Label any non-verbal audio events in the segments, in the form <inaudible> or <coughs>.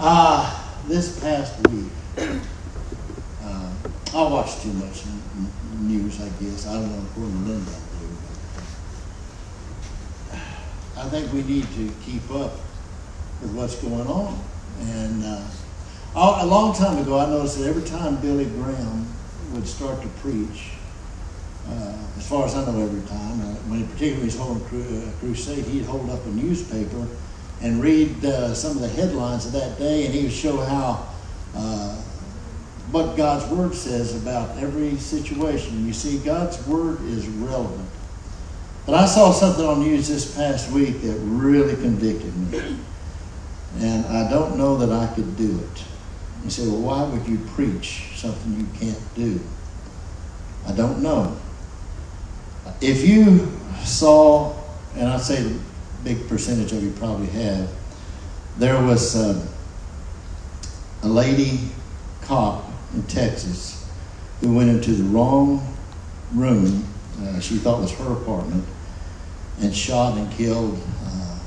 Uh, this past week, uh, I watch too much news, I guess. I don't know to Linda. Do, but I think we need to keep up with what's going on. And uh, a long time ago, I noticed that every time Billy Graham would start to preach, uh, as far as I know, every time, uh, when he particularly holding cru- uh, crusade, he'd hold up a newspaper and read uh, some of the headlines of that day, and he would show how uh, what God's word says about every situation. You see, God's word is relevant. But I saw something on news this past week that really convicted me, and I don't know that I could do it. You say, well, why would you preach something you can't do? I don't know. If you saw, and I'd say big percentage of you probably have, there was uh, a lady cop in Texas who went into the wrong room, uh, she thought was her apartment, and shot and killed uh,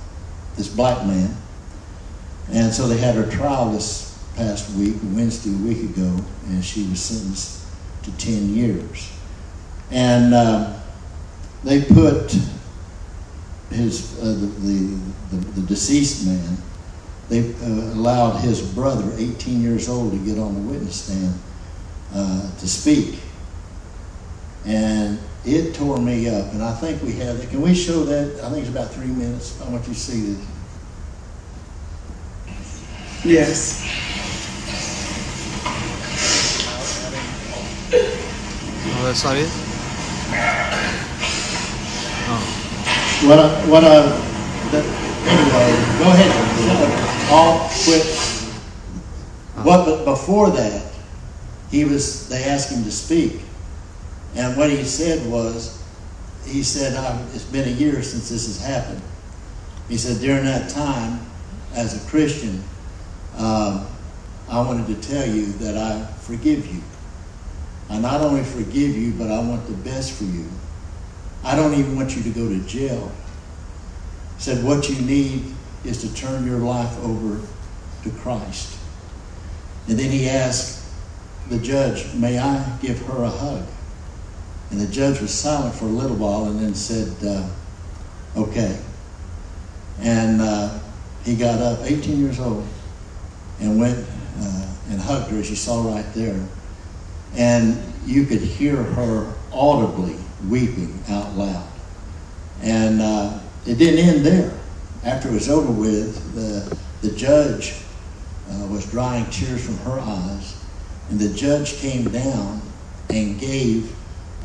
this black man. And so they had her trial this past week, Wednesday, a week ago, and she was sentenced to 10 years. And uh, they put his uh, the, the, the, the deceased man, they uh, allowed his brother, 18 years old, to get on the witness stand uh, to speak. And it tore me up. And I think we have that. Can we show that? I think it's about three minutes. I want you to see this. Yes. Oh, that's not it? What I, what I, the, anyway, go ahead. All quit. What, but before that, he was, they asked him to speak. And what he said was, he said, it's been a year since this has happened. He said, during that time, as a Christian, um, I wanted to tell you that I forgive you. I not only forgive you, but I want the best for you. I don't even want you to go to jail. He said, What you need is to turn your life over to Christ. And then he asked the judge, May I give her a hug? And the judge was silent for a little while and then said, uh, Okay. And uh, he got up, 18 years old, and went uh, and hugged her as you saw right there. And you could hear her audibly weeping out loud. And uh, it didn't end there. After it was over with, the, the judge uh, was drying tears from her eyes, and the judge came down and gave,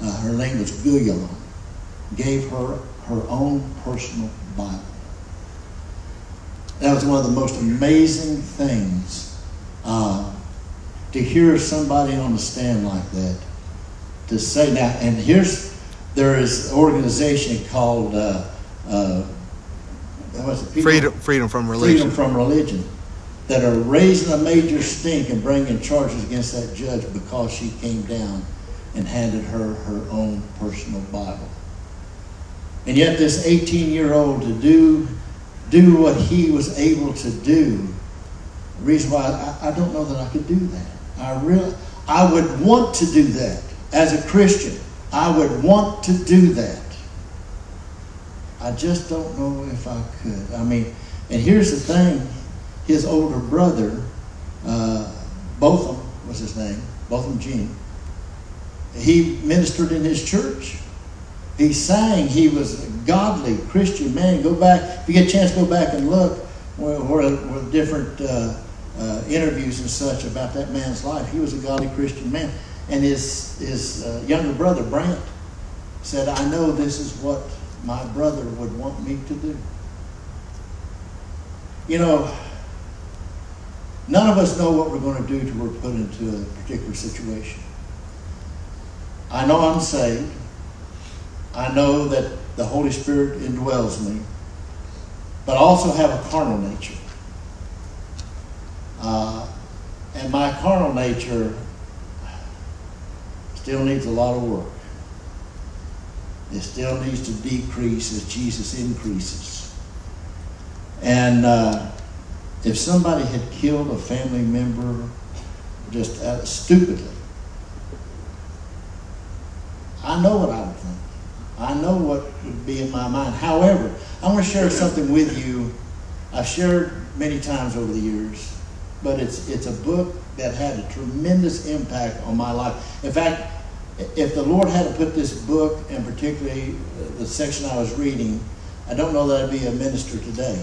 uh, her name was Guyger, gave her her own personal Bible. That was one of the most amazing things uh, to hear somebody on the stand like that to say now. And here's there is an organization called uh, uh? Freedom, freedom from religion. Freedom from religion that are raising a major stink and bringing charges against that judge because she came down and handed her her own personal Bible. And yet, this 18 year old to do do what he was able to do. The reason why I, I don't know that I could do that. I really, I would want to do that as a Christian. I would want to do that. I just don't know if I could. I mean, and here's the thing: his older brother, uh, Botham was his name, Botham Jean. He ministered in his church. He sang. He was a godly Christian man. Go back if you get a chance. Go back and look where, different uh, uh, interviews and such about that man's life. He was a godly Christian man, and his his uh, younger brother Brandt said, "I know this is what my brother would want me to do." You know, none of us know what we're going to do till we're put into a particular situation. I know I'm saved. I know that the Holy Spirit indwells me, but I also have a carnal nature. Uh, and my carnal nature still needs a lot of work. It still needs to decrease as Jesus increases. And uh, if somebody had killed a family member just uh, stupidly, I know what I would think. I know what would be in my mind. However, I want to share something with you. I've shared many times over the years, but it's it's a book that had a tremendous impact on my life. In fact, if the Lord had to put this book, and particularly the section I was reading, I don't know that I'd be a minister today.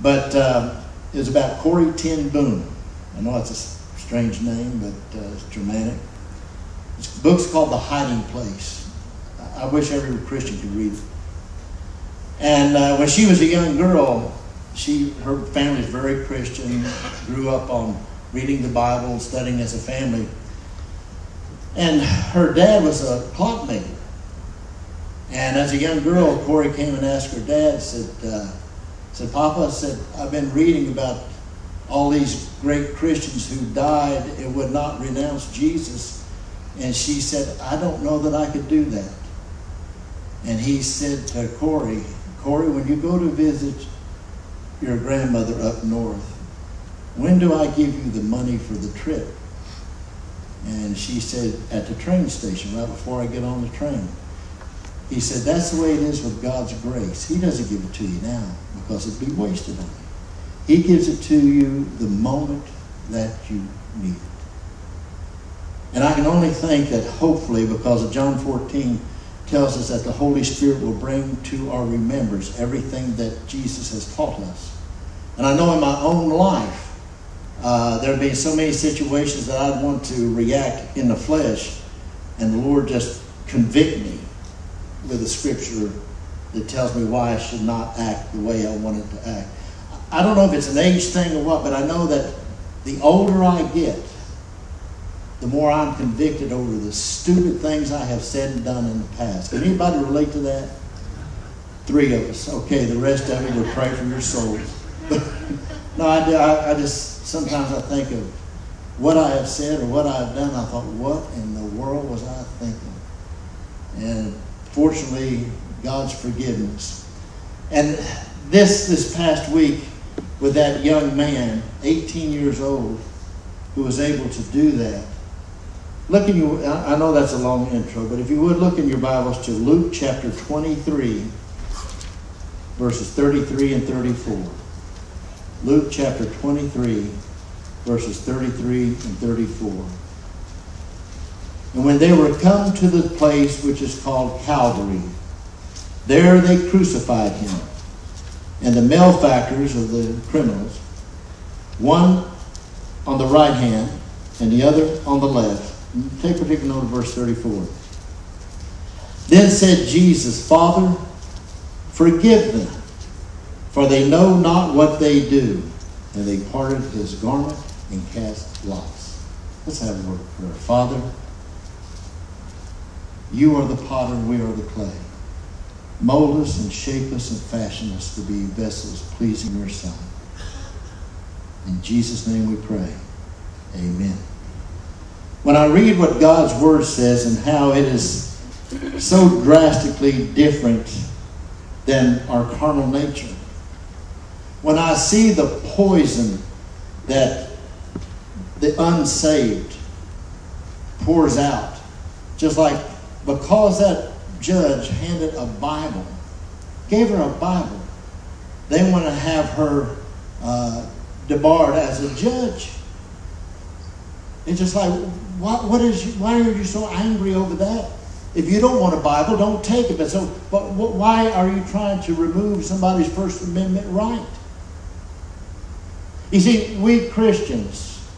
But um, it was about Corrie ten Boom. I know it's a strange name, but uh, it's Germanic. This book's called The Hiding Place. I wish every Christian could read it. And uh, when she was a young girl, she her family's very Christian, grew up on reading the Bible, studying as a family. And her dad was a clockmaker. And as a young girl, Corrie came and asked her dad, said, uh, said, Papa, said, I've been reading about all these great Christians who died and would not renounce Jesus. And she said, I don't know that I could do that. And he said to Corrie, Corrie, when you go to visit your grandmother up north, when do I give you the money for the trip? And she said, at the train station, right before I get on the train. He said, that's the way it is with God's grace. He doesn't give it to you now because it'd be wasted on you. He gives it to you the moment that you need it. And I can only think that hopefully, because of John 14 tells us that the Holy Spirit will bring to our remembrance everything that Jesus has taught us. And I know in my own life, uh, there have been so many situations that I'd want to react in the flesh, and the Lord just convict me with a scripture that tells me why I should not act the way I wanted to act. I don't know if it's an age thing or what, but I know that the older I get, the more I'm convicted over the stupid things I have said and done in the past. Can anybody relate to that? Three of us. Okay, the rest of you would pray for your souls. <laughs> no, I, I, I just, sometimes I think of what I have said or what I have done. I thought, what in the world was I thinking? And fortunately, God's forgiveness. And this, this past week, with that young man, 18 years old, who was able to do that, Look in your, I know that's a long intro, but if you would look in your Bibles to Luke chapter 23, verses 33 and 34. Luke chapter 23, verses 33 and 34. And when they were come to the place which is called Calvary, there they crucified him, and the malefactors of the criminals, one on the right hand and the other on the left Take particular note of verse 34. Then said Jesus, Father, forgive them, for they know not what they do. And they parted his garment and cast lots. Let's have a word of prayer. Father, you are the potter, we are the clay. Mold us and shape us and fashion us to be vessels pleasing your Son. In Jesus' name we pray. Amen when I read what God's Word says and how it is so drastically different than our carnal nature, when I see the poison that the unsaved pours out, just like because that judge handed a Bible, gave her a Bible, they want to have her uh, debarred as a judge. It's just like, what, what is, why are you so angry over that? If you don't want a Bible, don't take it. But so, but why are you trying to remove somebody's First Amendment right? You see, we Christians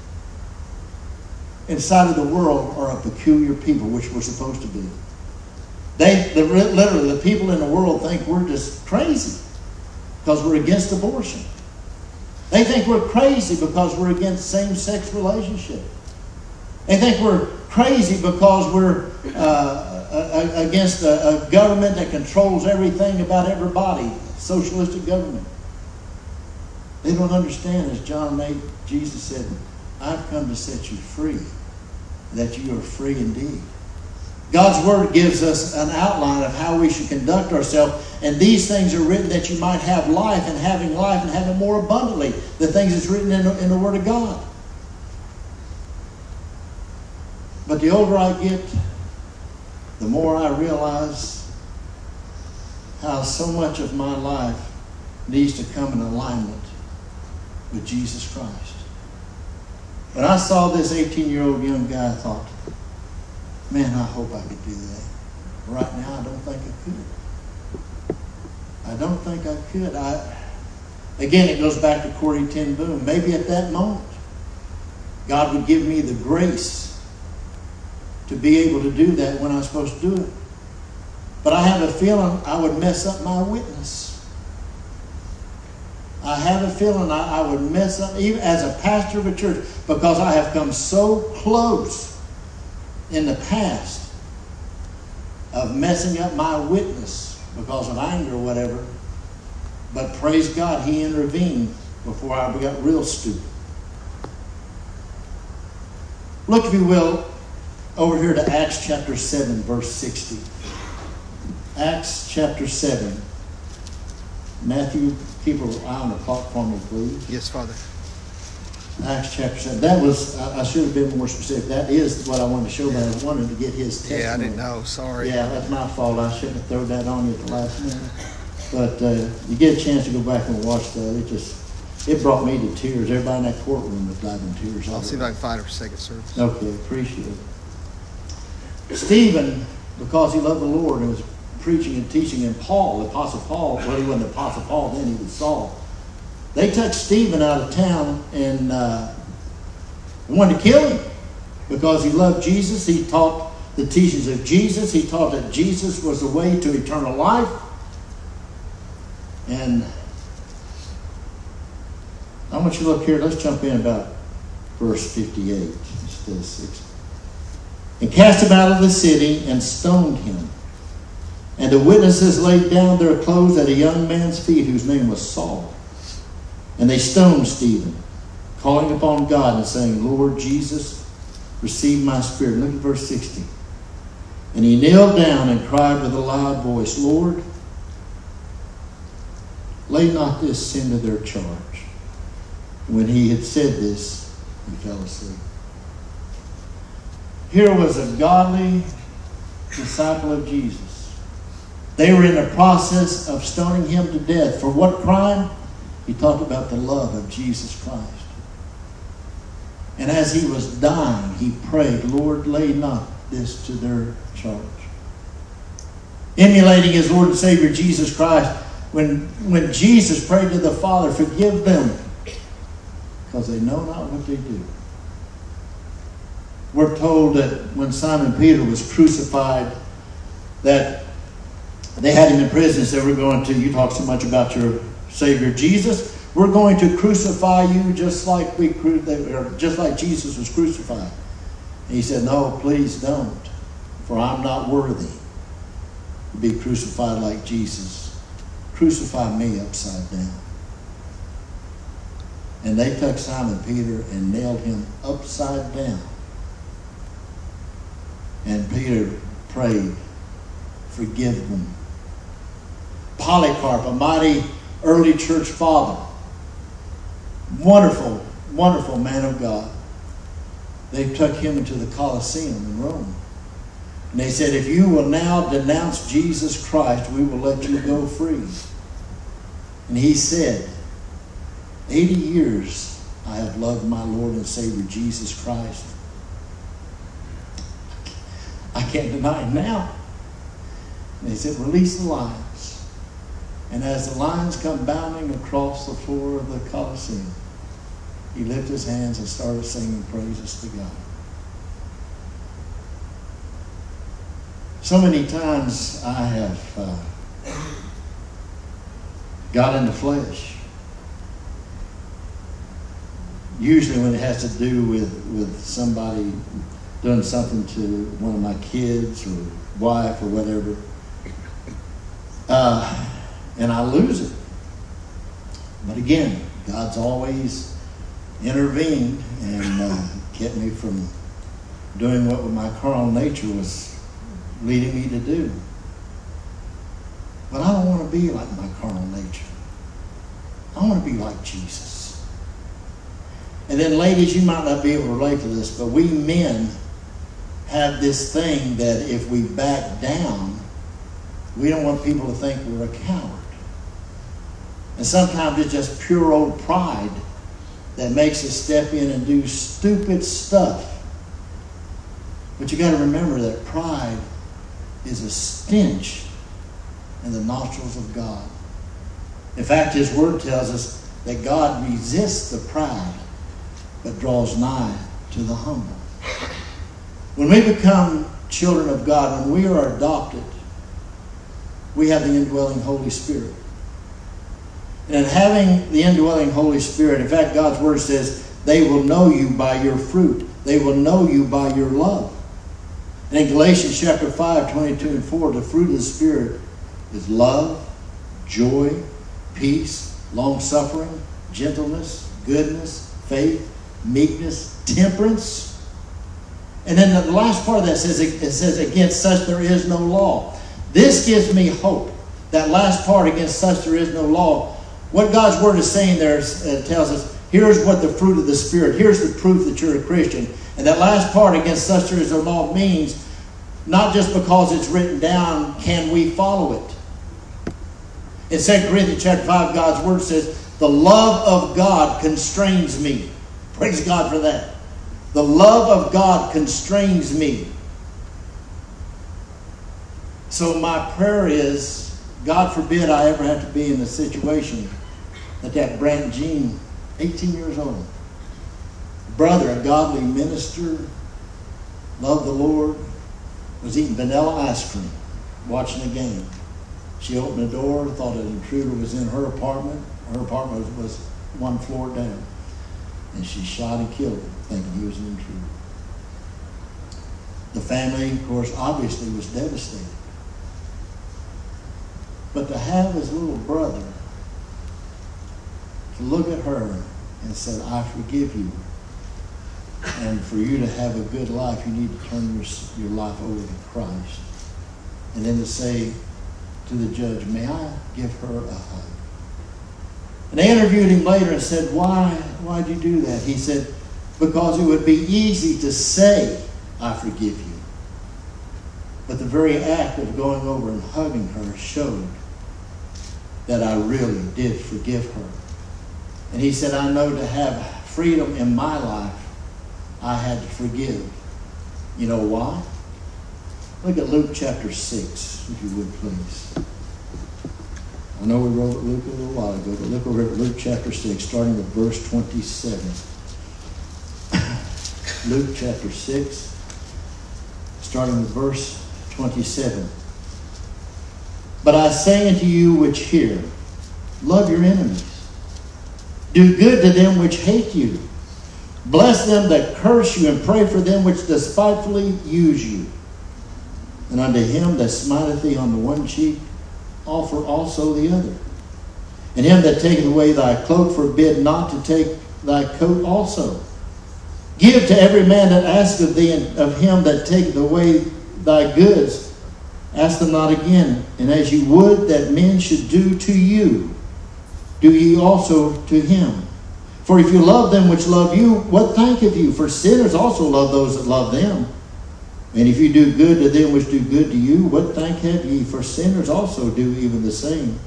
inside of the world are a peculiar people, which we're supposed to be. They, the, literally, the people in the world think we're just crazy because we're against abortion. They think we're crazy because we're against same-sex relationship. They think we're crazy because we're uh, against a, a, government that controls everything about everybody, socialistic government. They don't understand, as John 8, Jesus said, I've come to set you free, that you are free indeed. God's Word gives us an outline of how we should conduct ourselves, and these things are written that you might have life, and having life and having more abundantly. The things that's written in the, in the Word of God. But the older I get, the more I realize how so much of my life needs to come in alignment with Jesus Christ. When I saw this 18 year old young guy, I thought, man, I hope I could do that. Right now, I don't think I could. I don't think I could. I, again, it goes back to Corrie ten Boom. Maybe at that moment, God would give me the grace to be able to do that when I'm supposed to do it. But I have a feeling I would mess up my witness. I have a feeling I, I, would mess up, uh, even as a pastor of a church, because I have come so close in the past of messing up my witness because of anger or whatever. But praise God, He intervened before I got real stupid. Look, if you will, over here to Acts chapter 7, verse 60. Acts chapter 7. Matthew, keep an eye on the clock for me, please. Yes, Father. Acts chapter 7. That was, I, I should have been more specific. That is what I wanted to show, but I wanted to get his testimony. Yeah, I didn't know. Sorry. Yeah, that's my fault. I shouldn't have thrown that on you at the last minute. But uh, you get a chance to go back and watch that. It just, it brought me to tears. Everybody in that courtroom was died in tears. I'll see if I can find it for second service. Okay, appreciate it. Stephen, because he loved the Lord and was preaching and teaching, and Paul, the Apostle Paul, well, he wasn't the Apostle Paul then, he was Saul. They took Stephen out of town and uh, wanted to kill him because he loved Jesus. He taught the teachings of Jesus. He taught that Jesus was the way to eternal life. And I want you to look here. Let's jump in about verse 58 instead of 60. And cast him out of the city and stoned him. And the witnesses laid down their clothes at a young man's feet whose name was Saul. And they stoned Stephen, calling upon God and saying, Lord Jesus, receive my spirit. Look at verse 60. And he knelt down and cried with a loud voice, Lord, lay not this sin to their charge. When he had said this, he fell asleep. Here was a godly disciple of Jesus. They were in the process of stoning him to death. For what crime? He talked about the love of Jesus Christ. And as he was dying, he prayed, Lord, lay not this to their charge. Emulating his Lord and Savior Jesus Christ, when, when Jesus prayed to the Father, forgive them, because they know not what they do. We're told that when Simon Peter was crucified, that they had him in prison, and said, We're going to, you talk so much about your Savior Jesus. We're going to crucify you just like we just like Jesus was crucified. And he said, No, please don't, for I'm not worthy to be crucified like Jesus. Crucify me upside down. And they took Simon Peter and nailed him upside down. And Peter prayed, Forgive them. Polycarp, a mighty early church father. Wonderful, wonderful man of God. They took him into the Colosseum in Rome. And they said, If you will now denounce Jesus Christ, we will let you go free. And he said, 80 years I have loved my Lord and Savior Jesus Christ. I can't deny it now. And they said, Release the lions. And as the lions come bounding across the floor of the Colosseum, he lifted his hands and started singing praises to God. So many times I have uh, got in the flesh. Usually when it has to do with, with somebody doing something to one of my kids or wife or whatever. Uh, and I lose it. But again, God's always intervened and uh, kept me from doing what my carnal nature was leading me to do. But I don't want to be like my carnal nature. I want to be like Jesus. And then, ladies, you might not be able to relate to this, but we men have this thing that if we back down, we don't want people to think we're a coward. And sometimes it's just pure old pride that makes us step in and do stupid stuff. But you got to remember that pride is a stench in the nostrils of God. In fact, His Word tells us that God resists the proud, but draws nigh to the humble. When we become children of God, when we are adopted, we have the indwelling Holy Spirit. And having the indwelling Holy Spirit, in fact, God's Word says, they will know you by your fruit. They will know you by your love. And in Galatians chapter 5, 22 and 4, the fruit of the Spirit is love, joy, peace, long suffering, gentleness, goodness, faith, meekness, temperance. And then the last part of that says it says against such there is no law. This gives me hope. That last part against such there is no law. What God's word is saying there uh, tells us here's what the fruit of the spirit. Here's the proof that you're a Christian. And that last part against such there is no law means not just because it's written down can we follow it. In 2 Corinthians chapter 5, God's word says, The love of God constrains me. Praise God for that. The love of God constrains me. So my prayer is, God forbid I ever have to be in a situation that that Brandt Jean, 18 years old, brother, a godly minister, loved the Lord, was eating vanilla ice cream, watching a game. She opened the door, thought an intruder was in her apartment. Her apartment was, was one floor down. And she shot and killed him, thinking he was an intruder. The family, of course, obviously was devastated. But to have his little brother to look at her and said, I forgive you. And for you to have a good life, you need to turn your, your life over to Christ. And then to say, to the judge, May I give her a hug? And they interviewed him later and said, Why why'd you do that? He said, Because it would be easy to say, I forgive you. But the very act of going over and hugging her showed that I really did forgive her. And he said, I know to have freedom in my life, I had to forgive. You know why? Look at Luke chapter 6, if you would please. I know we wrote Luke a little while ago, but look over at Luke chapter 6, starting with verse 27. <coughs> Luke chapter 6, starting with verse 27. But I say unto you which hear, love your enemies. Do good to them which hate you. Bless them that curse you, and pray for them which despitefully use you and unto him that smiteth thee on the one cheek, offer also the other. And him that taketh away thy cloak, forbid not to take thy coat also. Give to every man that asketh thee, and of him that taketh away thy goods, ask them not again. And as you would that men should do to you, do ye also to him. For if you love them which love you, what thank thanketh you? For sinners also love those that love them. And if you do good to them which do good to you, what thank have ye? For sinners also do even the same.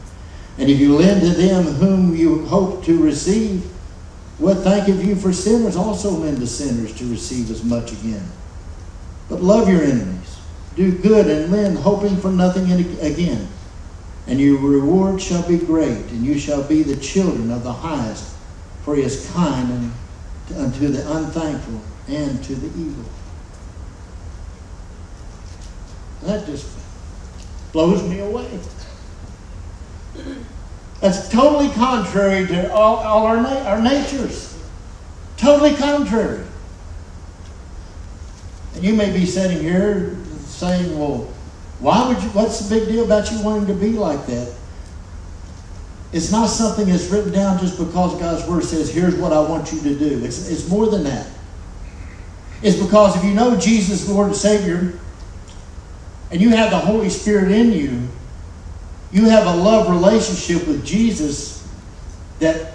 And if you lend to them whom you hope to receive, what thank have you? For sinners also lend to sinners to receive as much again. But love your enemies. Do good and lend, hoping for nothing again. And your reward shall be great, and you shall be the children of the highest, for he is kind unto the unthankful and to the evil. That just blows me away. That's totally contrary to all, all our, na- our natures. Totally contrary. And you may be sitting here saying, well, why would you, what's the big deal about you wanting to be like that? It's not something that's written down just because God's Word says, here's what I want you to do. It's, it's more than that. It's because if you know Jesus, Lord and Savior, and you have the Holy Spirit in you, you have a love relationship with Jesus that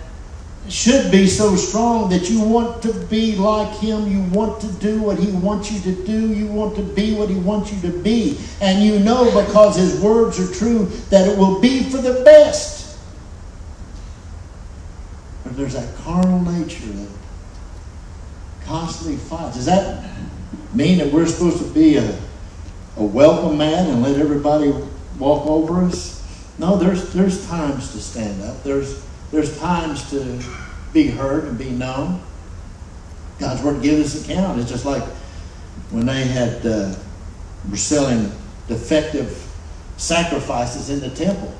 should be so strong that you want to be like him. You want to do what he wants you to do. You want to be what he wants you to be. And you know because his words are true that it will be for the best. But there's that carnal nature that constantly fights. Does that mean that we're supposed to be a, a welcome man and let everybody walk over us? No, there's, there's times to stand up. There's there's times to be heard and be known. God's word gives us account. It's just like when they had uh, were selling defective sacrifices in the temple.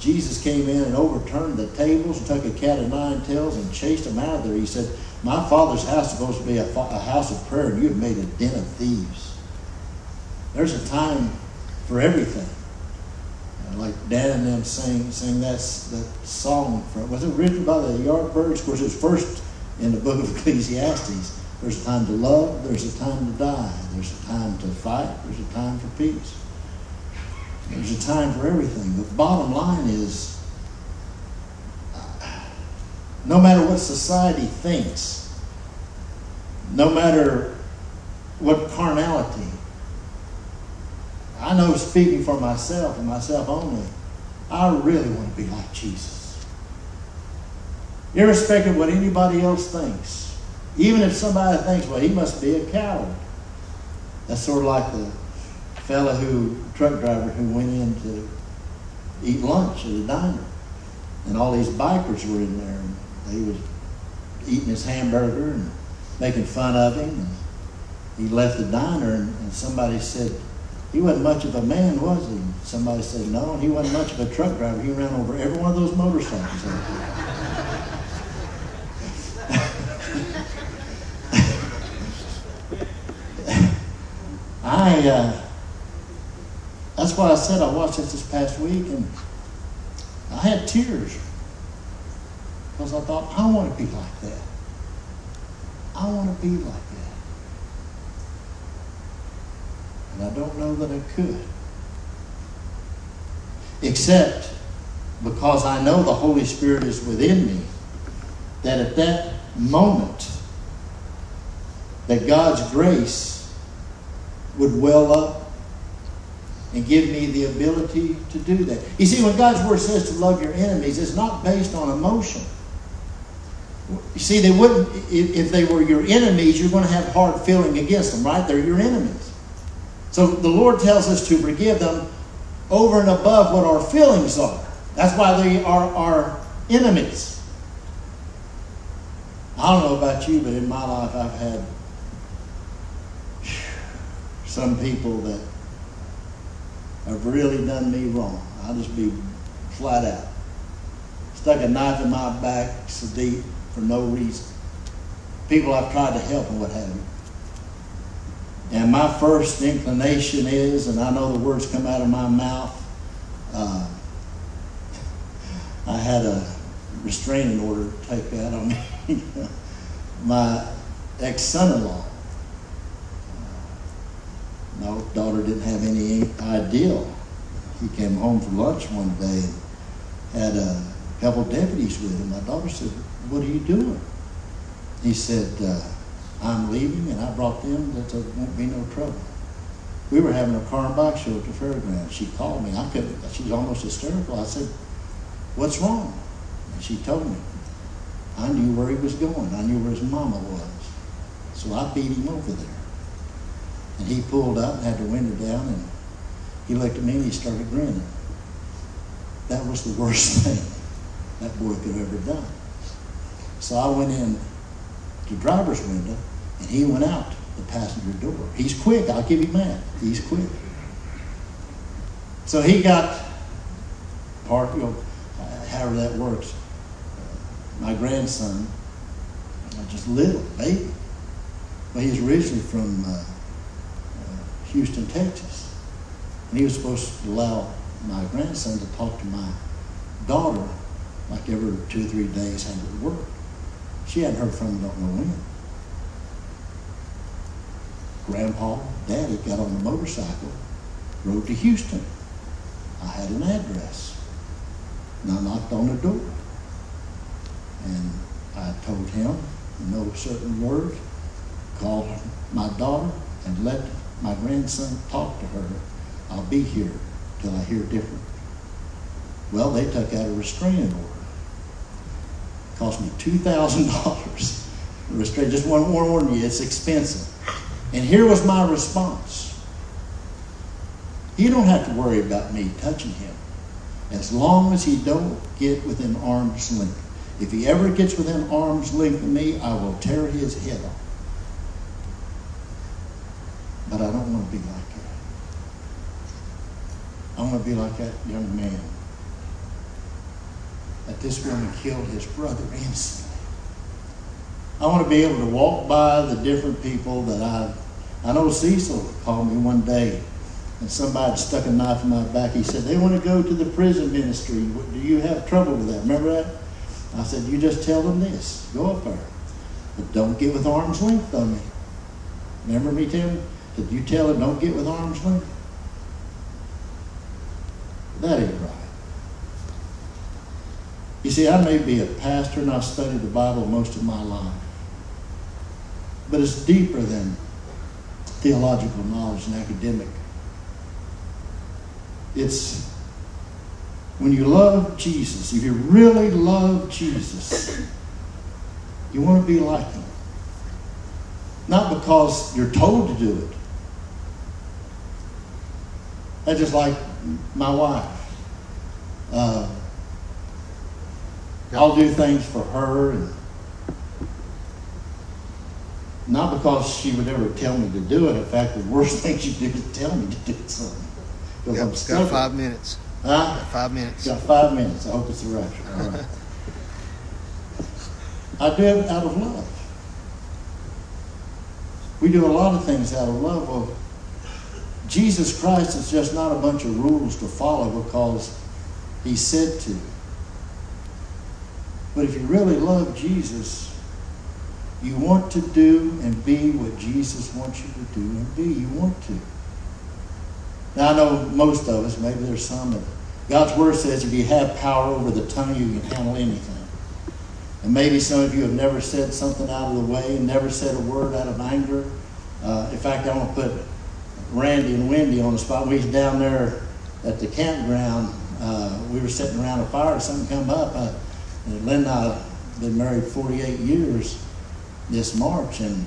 Jesus came in and overturned the tables took a cat of nine tails and chased them out of there. He said, My father's house is supposed to be a, a house of prayer, and you have made a den of thieves. There's a time for everything like Dan and them sing sing that, that song from was it written by the Yardbirds? Of course, it's first in the book of <laughs> Ecclesiastes. There's a time to love. There's a time to die. There's a time to fight. There's a time for peace. There's a time for everything. The bottom line is, no matter what society thinks, no matter what carnality I know speaking for myself and myself only, I really want to be like Jesus. Irrespective of what anybody else thinks. Even if somebody thinks, well, he must be a coward. That's sort of like the fella who, truck driver who went in to eat lunch at a diner. And all these bikers were in there. And they was eating his hamburger and making fun of him. And he left the diner and, and somebody said, he wasn't much of a man, was he? Somebody said no, he wasn't much of a truck driver. He ran over every one of those motorcycles <laughs> I, uh, that's why I said I watched it this past week, and I had tears because I thought, I want to be like that. I want to be like that. And I don't know that I could. Except because I know the Holy Spirit is within me, that at that moment, that God's grace would well up and give me the ability to do that. You see, when God's Word says to love your enemies, it's not based on emotion. You see, they wouldn't, if they were your enemies, you're going to have hard feeling against them, right? They're your enemies. So the Lord tells us to forgive them over and above what our feelings are. That's why they are our enemies. I don't know about you, but in my life I've had some people that have really done me wrong. I'll just be flat out. Stuck a knife in my back so deep for no reason. People I've tried to help and what have you. And my first inclination is, and I know the words come out of my mouth, uh, <laughs> I had a restraining order take out on me. <laughs> my ex son in law, uh, my daughter didn't have any idea. He came home for lunch one day and had a couple deputies with him. My daughter said, What are you doing? He said, uh, I'm leaving, and I brought them that there won't be no trouble. We were having a car and bike show at the fairgrounds. She called me. I couldn't. She was almost hysterical. I said, "What's wrong?" And she told me. I knew where he was going. I knew where his mama was. So I beat him over there. And he pulled up and had the window down, and he looked at me and he started grinning. That was the <laughs> worst thing that boy could have ever done. So I went in to the driver's window, and he went out the passenger door. He's quick. I'll give him that. He's quick. So he got part, you know, however that works. Uh, my grandson, uh, just little baby. but he's originally from uh, uh, Houston, Texas, and he was supposed to allow my grandson to talk to my daughter like every two or three days how it worked. She hadn't heard from him, don't know when. Grandpa, Daddy got on the motorcycle, rode to Houston. I had an address. And I knocked on the door. And I told him no certain words, called my daughter, and let my grandson talk to her. I'll be here till I hear different. Well, they took out a restraining order. Cost me two thousand dollars. <laughs> Restrain just one more warning you, it's expensive. And here was my response. You don't have to worry about me touching him. As long as he don't get within arm's length. If he ever gets within arm's length of me, I will tear his head off. But I don't want to be like that. I want to be like that young man. That this woman killed his brother instantly. I want to be able to walk by the different people that I. I know Cecil called me one day, and somebody stuck a knife in my back. He said they want to go to the prison ministry. Do you have trouble with that? Remember that? I said you just tell them this. Go up there, but don't get with arm's length on me. Remember me you? Did you tell them don't get with arm's length? That ain't right. You see, I may be a pastor and I've studied the Bible most of my life but it's deeper than theological knowledge and academic. It's when you love Jesus, if you really love Jesus, you want to be like him. Not because you're told to do it. That's just like my wife. Uh, I'll do things for her and not because she would ever tell me to do it. In fact, the worst <laughs> thing she did is tell me to do something. Got, I'm got five minutes. Huh? Got five minutes. Got five minutes. I hope it's a rapture. All right. <laughs> I do it out of love. We do a lot of things out of love. Well, Jesus Christ is just not a bunch of rules to follow because he said to. But if you really love Jesus, you want to do and be what Jesus wants you to do and be. You want to. Now, I know most of us, maybe there's some that God's Word says if you have power over the tongue, you can handle anything. And maybe some of you have never said something out of the way, and never said a word out of anger. Uh, in fact, I want to put Randy and Wendy on the spot. We was down there at the campground. Uh, we were sitting around a fire, something come up. Uh, and Lynn and I have been married 48 years this March, and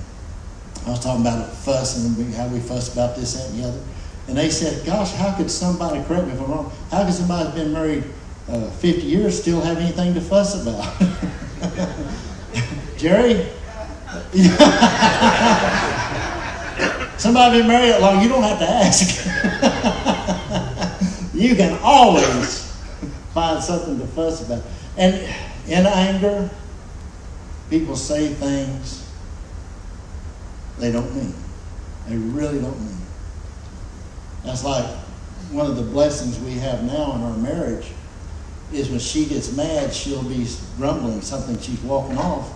I was talking about a fuss and how we fuss about this, that, and the other. And they said, Gosh, how could somebody, correct me if I'm wrong, how could somebody who's been married uh, 50 years still have anything to fuss about? <laughs> Jerry? <laughs> somebody been married that long, you don't have to ask. <laughs> you can always find something to fuss about. And in anger, people say things they don't mean. They really don't mean. That's like one of the blessings we have now in our marriage is when she gets mad, she'll be grumbling something she's walking off.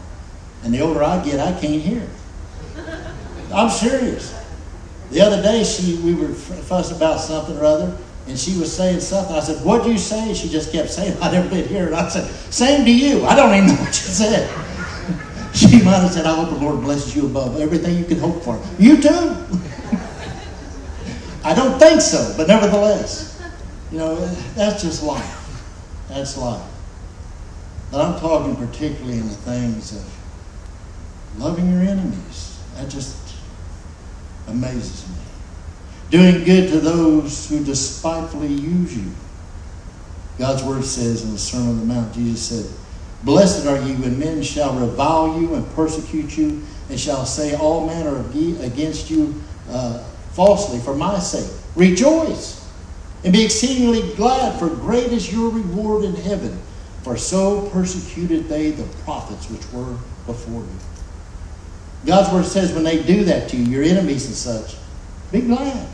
And the older I get, I can't hear. I'm serious. The other day, she we were fussing about something or other, and she was saying something. I said, "What'd you say?" She just kept saying, <laughs> "I never did hear it." I said, "Same to you. I don't even know what you said." She might have said, I hope the Lord blesses you above everything you can hope for. You too. <laughs> I don't think so, but nevertheless, you know, that's just life. That's life. But I'm talking particularly in the things of loving your enemies. That just amazes me. Doing good to those who despitefully use you. God's word says in the Sermon on the Mount, Jesus said, Blessed are you when men shall revile you and persecute you, and shall say all manner of against you uh, falsely for my sake. Rejoice and be exceedingly glad, for great is your reward in heaven. For so persecuted they the prophets which were before you. God's word says when they do that to you, your enemies and such, be glad.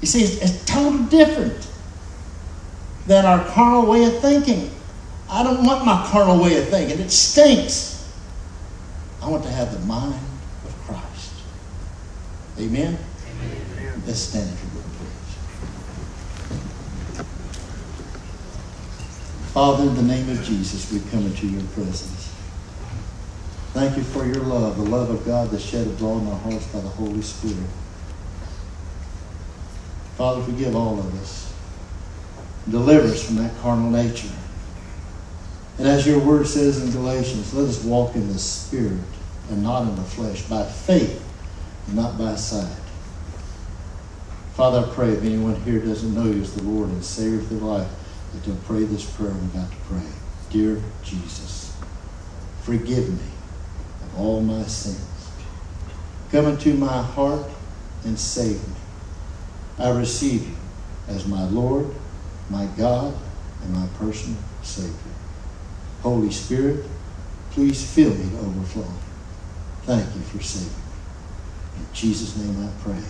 You see, it's, it's totally different than our carnal way of thinking. I don't want my carnal way of thinking. It stinks. I want to have the mind of Christ. Amen? Amen. Let's stand if you please. Father, in the name of Jesus, we come into your presence. Thank you for your love, the love of God that shed abroad in our hearts by the Holy Spirit. Father, forgive all of us. Deliver us from that carnal nature. And as your word says in Galatians, let us walk in the Spirit and not in the flesh, by faith and not by sight. Father, I pray if anyone here doesn't know you as the Lord and Savior of their life, that they'll pray this prayer I'm about to pray. Dear Jesus, forgive me of all my sins. Come into my heart and save me. I receive you as my Lord, my God, and my personal Savior. Holy Spirit, please fill me to overflowing. Thank you for saving me. In Jesus' name I pray.